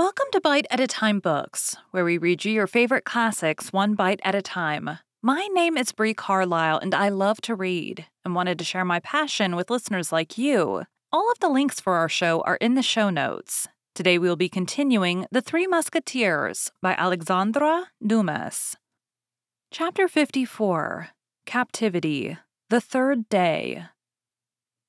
Welcome to Bite at a Time Books, where we read you your favorite classics one bite at a time. My name is Bree Carlisle, and I love to read and wanted to share my passion with listeners like you. All of the links for our show are in the show notes. Today we will be continuing The Three Musketeers by Alexandre Dumas. Chapter 54 Captivity The Third Day.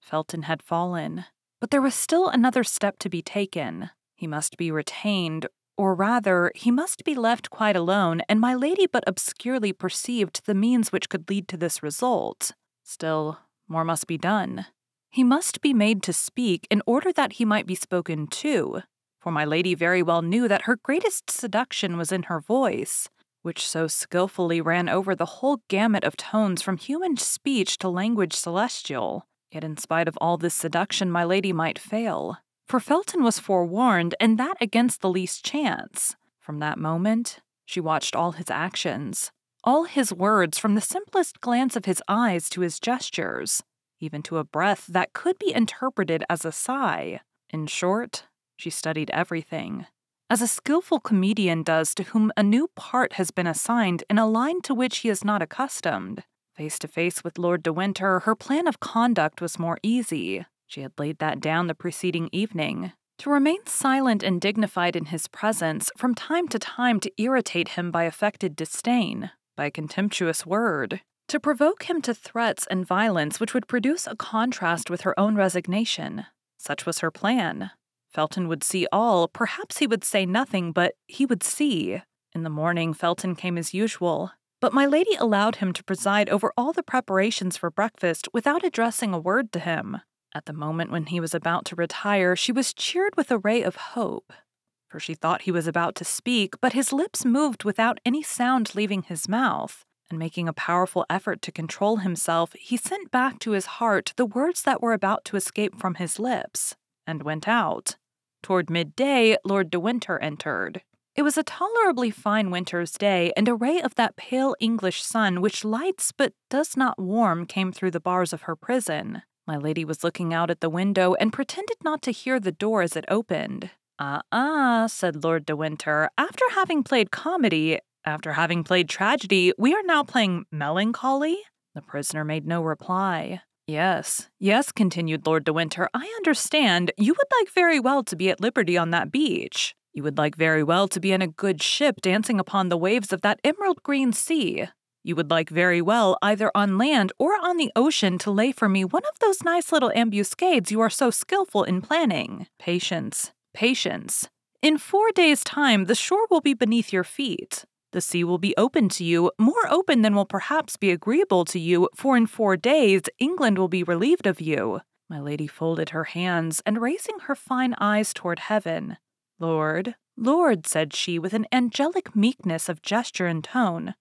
Felton had fallen, but there was still another step to be taken. He must be retained, or rather, he must be left quite alone, and my lady but obscurely perceived the means which could lead to this result. Still, more must be done. He must be made to speak in order that he might be spoken to, for my lady very well knew that her greatest seduction was in her voice, which so skilfully ran over the whole gamut of tones from human speech to language celestial. Yet, in spite of all this seduction, my lady might fail. For Felton was forewarned, and that against the least chance. From that moment, she watched all his actions, all his words, from the simplest glance of his eyes to his gestures, even to a breath that could be interpreted as a sigh. In short, she studied everything. As a skilful comedian does to whom a new part has been assigned in a line to which he is not accustomed. Face to face with Lord de Winter, her plan of conduct was more easy. She had laid that down the preceding evening. To remain silent and dignified in his presence, from time to time to irritate him by affected disdain, by a contemptuous word, to provoke him to threats and violence which would produce a contrast with her own resignation. Such was her plan. Felton would see all, perhaps he would say nothing, but he would see. In the morning, Felton came as usual, but my lady allowed him to preside over all the preparations for breakfast without addressing a word to him. At the moment when he was about to retire, she was cheered with a ray of hope, for she thought he was about to speak, but his lips moved without any sound leaving his mouth, and making a powerful effort to control himself, he sent back to his heart the words that were about to escape from his lips, and went out. Toward midday, Lord de Winter entered. It was a tolerably fine winter's day, and a ray of that pale English sun which lights but does not warm came through the bars of her prison. My lady was looking out at the window and pretended not to hear the door as it opened. Ah, uh uh said Lord de Winter. After having played comedy, after having played tragedy, we are now playing melancholy? The prisoner made no reply. Yes, yes, continued Lord de Winter, I understand. You would like very well to be at liberty on that beach. You would like very well to be in a good ship dancing upon the waves of that emerald green sea. You would like very well, either on land or on the ocean, to lay for me one of those nice little ambuscades you are so skillful in planning. Patience, patience. In four days' time, the shore will be beneath your feet. The sea will be open to you, more open than will perhaps be agreeable to you, for in four days England will be relieved of you. My lady folded her hands, and raising her fine eyes toward heaven, Lord, Lord, said she with an angelic meekness of gesture and tone,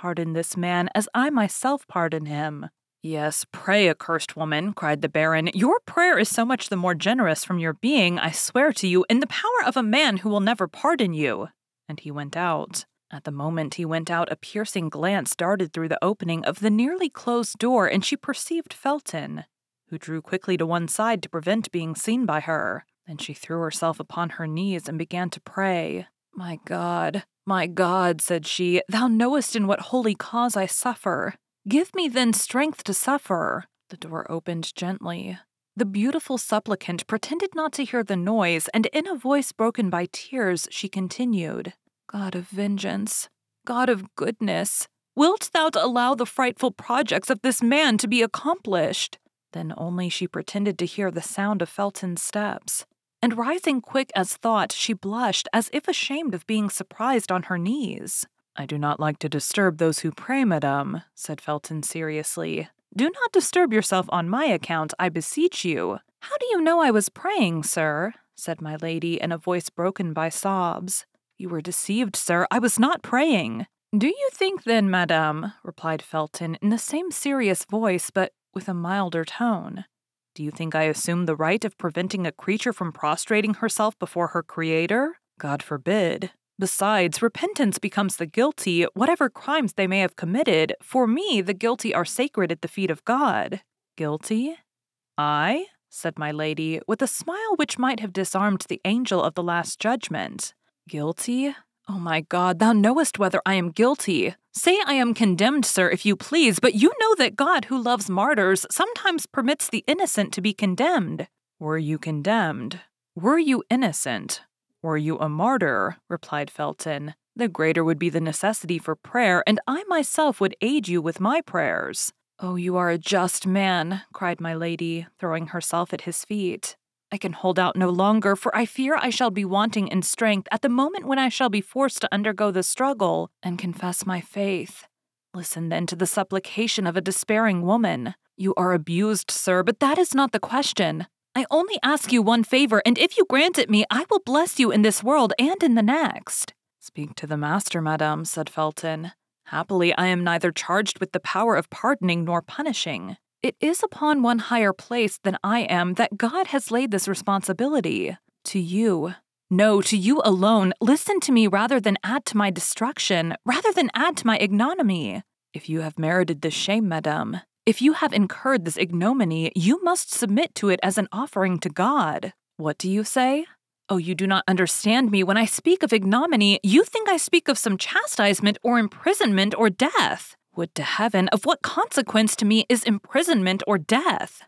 Pardon this man as I myself pardon him. Yes, pray, accursed woman, cried the Baron. Your prayer is so much the more generous from your being, I swear to you, in the power of a man who will never pardon you. And he went out. At the moment he went out, a piercing glance darted through the opening of the nearly closed door, and she perceived Felton, who drew quickly to one side to prevent being seen by her. Then she threw herself upon her knees and began to pray. My God, my God, said she, thou knowest in what holy cause I suffer. Give me then strength to suffer. The door opened gently. The beautiful supplicant pretended not to hear the noise, and in a voice broken by tears, she continued, God of vengeance, God of goodness, wilt thou allow the frightful projects of this man to be accomplished? Then only she pretended to hear the sound of Felton's steps and rising quick as thought, she blushed as if ashamed of being surprised on her knees. I do not like to disturb those who pray, madame, said Felton seriously. Do not disturb yourself on my account, I beseech you. How do you know I was praying, sir? said my lady in a voice broken by sobs. You were deceived, sir. I was not praying. Do you think, then, madame, replied Felton in the same serious voice, but with a milder tone, do you think I assume the right of preventing a creature from prostrating herself before her creator? God forbid. Besides, repentance becomes the guilty, whatever crimes they may have committed. For me, the guilty are sacred at the feet of God. Guilty? I? said my lady, with a smile which might have disarmed the angel of the Last Judgment. Guilty? Oh my God, thou knowest whether I am guilty. Say I am condemned, sir, if you please, but you know that God, who loves martyrs, sometimes permits the innocent to be condemned. Were you condemned? Were you innocent? Were you a martyr? replied Felton. The greater would be the necessity for prayer, and I myself would aid you with my prayers. Oh, you are a just man, cried my lady, throwing herself at his feet. I can hold out no longer, for I fear I shall be wanting in strength at the moment when I shall be forced to undergo the struggle and confess my faith. Listen then to the supplication of a despairing woman. You are abused, sir, but that is not the question. I only ask you one favor, and if you grant it me, I will bless you in this world and in the next. Speak to the master, madame, said Felton. Happily, I am neither charged with the power of pardoning nor punishing. It is upon one higher place than I am that God has laid this responsibility. To you. No, to you alone. Listen to me rather than add to my destruction, rather than add to my ignominy. If you have merited this shame, madame, if you have incurred this ignominy, you must submit to it as an offering to God. What do you say? Oh, you do not understand me. When I speak of ignominy, you think I speak of some chastisement or imprisonment or death. Would to heaven, of what consequence to me is imprisonment or death?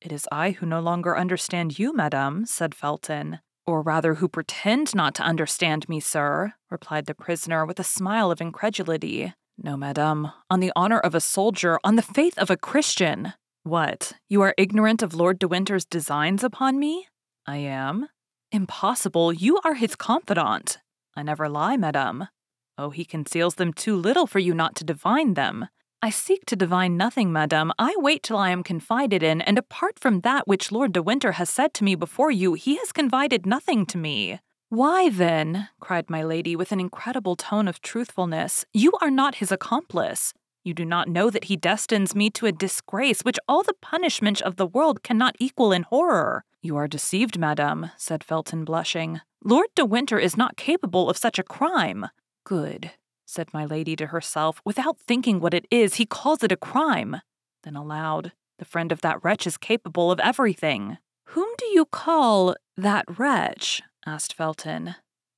It is I who no longer understand you, madame, said Felton. Or rather, who pretend not to understand me, sir, replied the prisoner with a smile of incredulity. No, madame, on the honor of a soldier, on the faith of a Christian. What, you are ignorant of Lord de Winter's designs upon me? I am. Impossible, you are his confidant. I never lie, madame. Oh, he conceals them too little for you not to divine them. I seek to divine nothing, madame. I wait till I am confided in, and apart from that which Lord de Winter has said to me before you, he has confided nothing to me. Why, then, cried my lady with an incredible tone of truthfulness, you are not his accomplice. You do not know that he destines me to a disgrace which all the punishment of the world cannot equal in horror. You are deceived, madame, said Felton, blushing. Lord de Winter is not capable of such a crime. Good, said my lady to herself, without thinking what it is, he calls it a crime. Then aloud, the friend of that wretch is capable of everything. Whom do you call that wretch? asked Felton.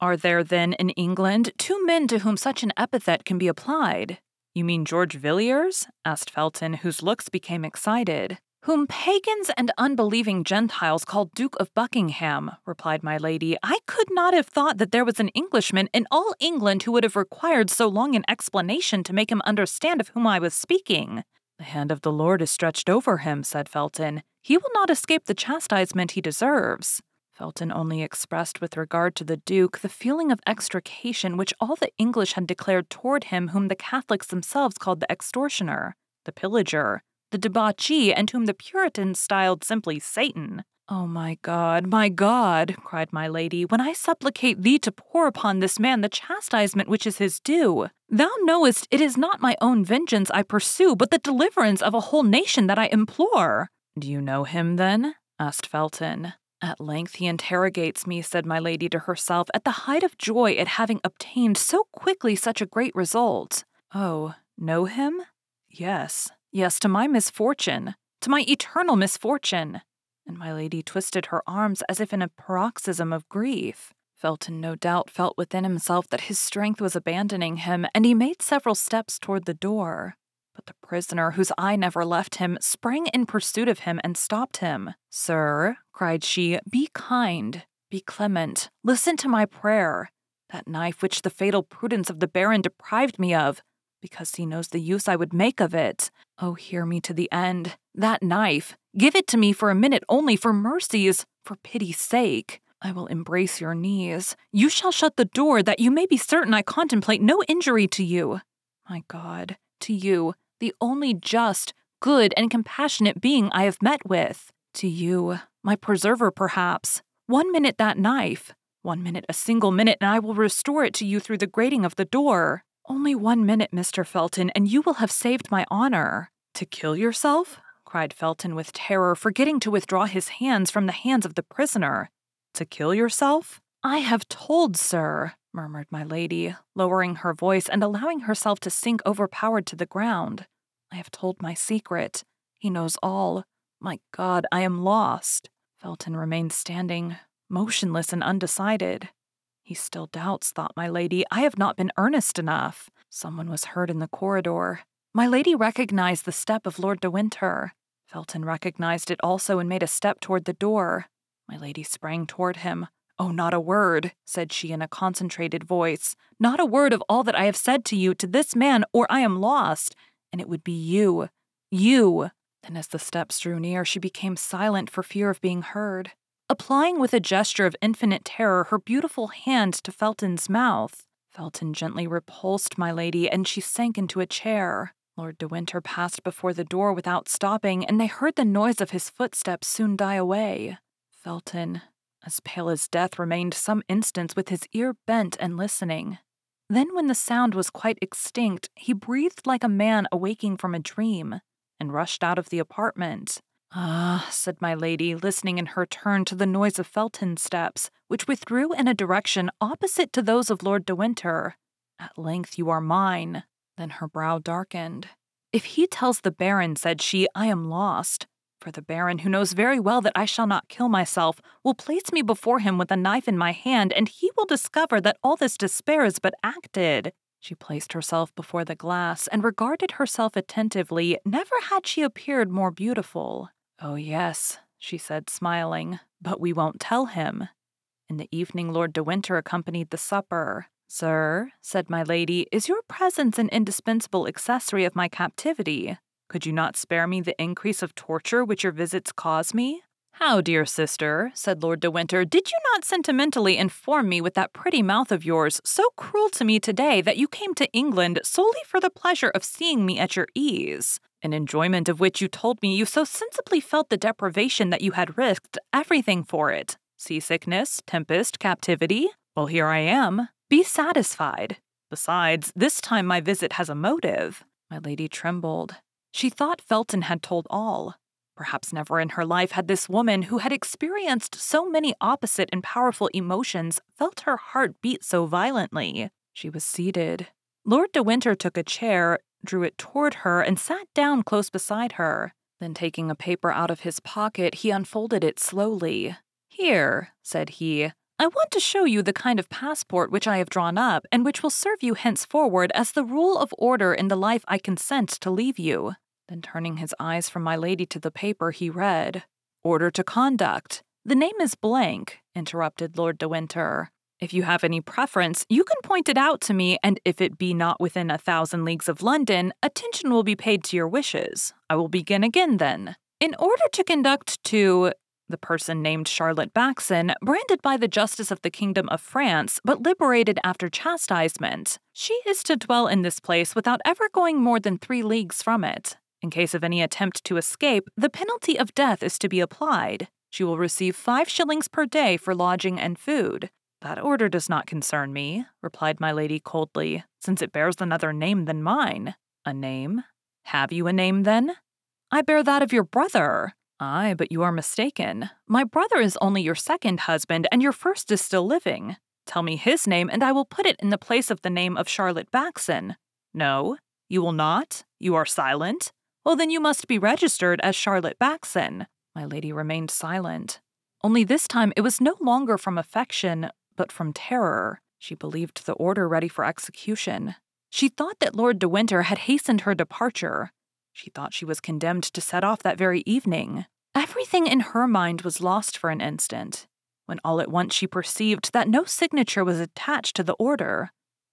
Are there then in England two men to whom such an epithet can be applied? You mean George Villiers? asked Felton, whose looks became excited whom pagans and unbelieving Gentiles call Duke of Buckingham, replied my lady. I could not have thought that there was an Englishman in all England who would have required so long an explanation to make him understand of whom I was speaking. The hand of the Lord is stretched over him, said Felton. He will not escape the chastisement he deserves. Felton only expressed with regard to the Duke the feeling of extrication which all the English had declared toward him whom the Catholics themselves called the extortioner, the pillager, the debauchee, and whom the Puritans styled simply Satan. Oh my God, my God, cried my lady, when I supplicate thee to pour upon this man the chastisement which is his due. Thou knowest it is not my own vengeance I pursue, but the deliverance of a whole nation that I implore. Do you know him, then? asked Felton. At length he interrogates me, said my lady to herself, at the height of joy at having obtained so quickly such a great result. Oh, know him? Yes, Yes, to my misfortune, to my eternal misfortune. And my lady twisted her arms as if in a paroxysm of grief. Felton no doubt felt within himself that his strength was abandoning him, and he made several steps toward the door. But the prisoner, whose eye never left him, sprang in pursuit of him and stopped him. Sir, cried she, be kind, be clement, listen to my prayer. That knife which the fatal prudence of the Baron deprived me of, because he knows the use I would make of it. Oh, hear me to the end. That knife, give it to me for a minute only, for mercy's, for pity's sake. I will embrace your knees. You shall shut the door that you may be certain I contemplate no injury to you. My God, to you, the only just, good, and compassionate being I have met with. To you, my preserver, perhaps. One minute that knife, one minute, a single minute, and I will restore it to you through the grating of the door. Only one minute, Mr. Felton, and you will have saved my honor. To kill yourself? cried Felton with terror, forgetting to withdraw his hands from the hands of the prisoner. To kill yourself? I have told, sir, murmured my lady, lowering her voice and allowing herself to sink overpowered to the ground. I have told my secret. He knows all. My God, I am lost. Felton remained standing, motionless and undecided. He still doubts, thought my lady. I have not been earnest enough. Someone was heard in the corridor. My lady recognized the step of Lord de Winter. Felton recognized it also and made a step toward the door. My lady sprang toward him. Oh, not a word, said she in a concentrated voice. Not a word of all that I have said to you, to this man, or I am lost. And it would be you. You. Then, as the steps drew near, she became silent for fear of being heard. Applying with a gesture of infinite terror her beautiful hand to Felton's mouth, Felton gently repulsed my lady, and she sank into a chair. Lord de Winter passed before the door without stopping, and they heard the noise of his footsteps soon die away. Felton, as pale as death, remained some instants with his ear bent and listening. Then, when the sound was quite extinct, he breathed like a man awaking from a dream, and rushed out of the apartment. Ah, said my lady, listening in her turn to the noise of Felton's steps, which withdrew in a direction opposite to those of Lord de Winter. At length you are mine. Then her brow darkened. If he tells the Baron, said she, I am lost. For the Baron, who knows very well that I shall not kill myself, will place me before him with a knife in my hand, and he will discover that all this despair is but acted. She placed herself before the glass and regarded herself attentively. Never had she appeared more beautiful. Oh, yes, she said, smiling, but we won't tell him. In the evening, Lord de Winter accompanied the supper. Sir, said my lady, is your presence an indispensable accessory of my captivity? Could you not spare me the increase of torture which your visits cause me? How, dear sister, said Lord de Winter, did you not sentimentally inform me with that pretty mouth of yours, so cruel to me today, that you came to England solely for the pleasure of seeing me at your ease? An enjoyment of which you told me you so sensibly felt the deprivation that you had risked everything for it seasickness, tempest, captivity. Well, here I am. Be satisfied. Besides, this time my visit has a motive. My lady trembled. She thought Felton had told all. Perhaps never in her life had this woman, who had experienced so many opposite and powerful emotions, felt her heart beat so violently. She was seated. Lord de Winter took a chair, drew it toward her, and sat down close beside her. Then, taking a paper out of his pocket, he unfolded it slowly. Here, said he, I want to show you the kind of passport which I have drawn up, and which will serve you henceforward as the rule of order in the life I consent to leave you. Then, turning his eyes from my lady to the paper, he read, Order to conduct. The name is blank, interrupted Lord de Winter. If you have any preference, you can point it out to me, and if it be not within a thousand leagues of London, attention will be paid to your wishes. I will begin again then. In order to conduct to the person named Charlotte Backson, branded by the Justice of the Kingdom of France, but liberated after chastisement, she is to dwell in this place without ever going more than three leagues from it. In case of any attempt to escape, the penalty of death is to be applied. She will receive five shillings per day for lodging and food. That order does not concern me, replied my lady coldly, since it bears another name than mine. A name? Have you a name, then? I bear that of your brother. Ay, but you are mistaken. My brother is only your second husband, and your first is still living. Tell me his name, and I will put it in the place of the name of Charlotte Backson. No, you will not? You are silent? Well, then you must be registered as Charlotte Backson. My lady remained silent. Only this time it was no longer from affection, but from terror. She believed the order ready for execution. She thought that Lord de Winter had hastened her departure. She thought she was condemned to set off that very evening. Everything in her mind was lost for an instant, when all at once she perceived that no signature was attached to the order.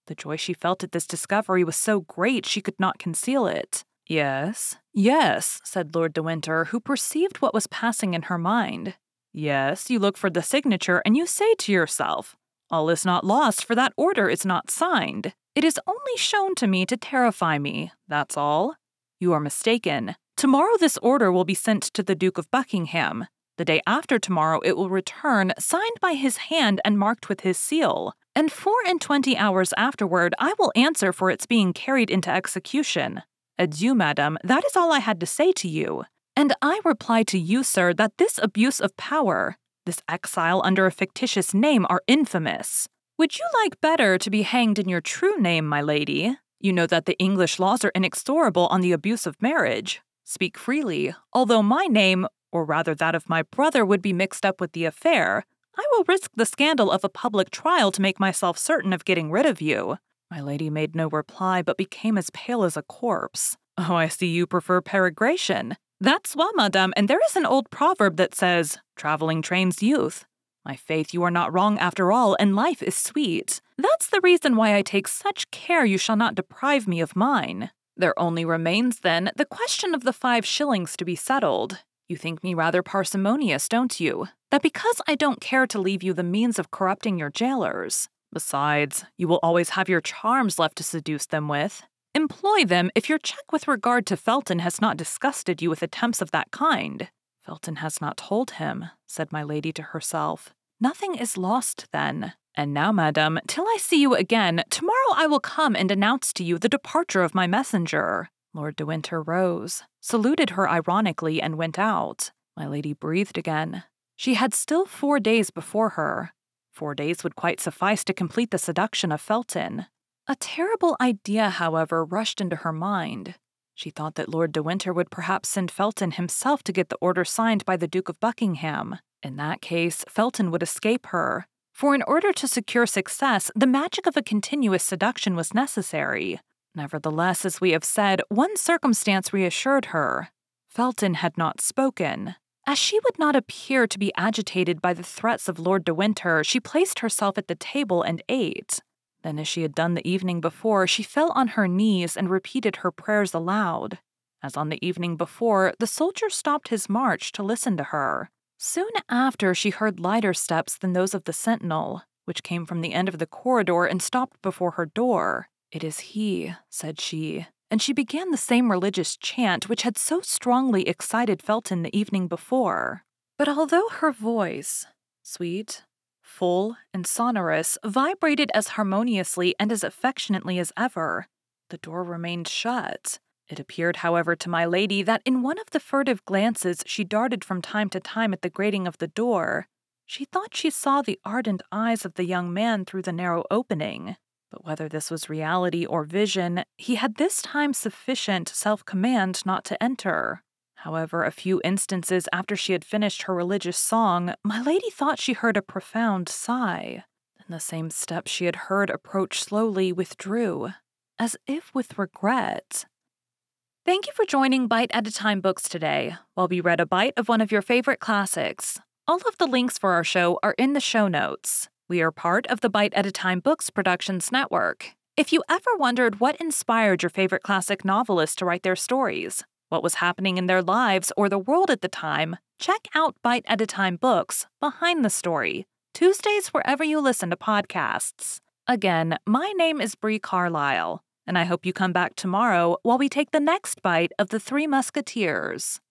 The joy she felt at this discovery was so great she could not conceal it. Yes, yes, said Lord de Winter, who perceived what was passing in her mind. Yes, you look for the signature and you say to yourself, All is not lost, for that order is not signed. It is only shown to me to terrify me, that's all. You are mistaken. Tomorrow this order will be sent to the Duke of Buckingham. The day after tomorrow it will return, signed by his hand and marked with his seal. And four and twenty hours afterward I will answer for its being carried into execution. Adieu, madam, that is all I had to say to you. And I reply to you, sir, that this abuse of power, this exile under a fictitious name, are infamous. Would you like better to be hanged in your true name, my lady? You know that the English laws are inexorable on the abuse of marriage. Speak freely, although my name, or rather that of my brother, would be mixed up with the affair, I will risk the scandal of a public trial to make myself certain of getting rid of you. My lady made no reply, but became as pale as a corpse. Oh, I see you prefer peregration. That's well, madame, and there is an old proverb that says, traveling trains youth. My faith, you are not wrong after all, and life is sweet. That's the reason why I take such care you shall not deprive me of mine. There only remains, then, the question of the five shillings to be settled. You think me rather parsimonious, don't you? That because I don't care to leave you the means of corrupting your jailers. Besides, you will always have your charms left to seduce them with. Employ them if your check with regard to Felton has not disgusted you with attempts of that kind. Felton has not told him, said my lady to herself. Nothing is lost then. And now, madam, till I see you again, tomorrow I will come and announce to you the departure of my messenger. Lord de Winter rose, saluted her ironically, and went out. My lady breathed again. She had still four days before her. Four days would quite suffice to complete the seduction of Felton. A terrible idea, however, rushed into her mind. She thought that Lord de Winter would perhaps send Felton himself to get the order signed by the Duke of Buckingham. In that case, Felton would escape her. For in order to secure success, the magic of a continuous seduction was necessary. Nevertheless, as we have said, one circumstance reassured her. Felton had not spoken. As she would not appear to be agitated by the threats of Lord de Winter, she placed herself at the table and ate. Then, as she had done the evening before, she fell on her knees and repeated her prayers aloud. As on the evening before, the soldier stopped his march to listen to her. Soon after, she heard lighter steps than those of the sentinel, which came from the end of the corridor and stopped before her door. It is he, said she, and she began the same religious chant which had so strongly excited Felton the evening before. But although her voice, sweet, full, and sonorous, vibrated as harmoniously and as affectionately as ever. The door remained shut. It appeared, however, to my lady that in one of the furtive glances she darted from time to time at the grating of the door, she thought she saw the ardent eyes of the young man through the narrow opening. But whether this was reality or vision, he had this time sufficient self command not to enter. However, a few instances after she had finished her religious song, my lady thought she heard a profound sigh. Then the same step she had heard approach slowly withdrew, as if with regret. Thank you for joining Bite at a Time Books today, while we read a bite of one of your favorite classics. All of the links for our show are in the show notes. We are part of the Bite at a Time Books Productions Network. If you ever wondered what inspired your favorite classic novelists to write their stories, what was happening in their lives or the world at the time, check out Bite at a Time Books Behind the Story, Tuesdays wherever you listen to podcasts. Again, my name is Bree Carlisle, and I hope you come back tomorrow while we take the next bite of the Three Musketeers.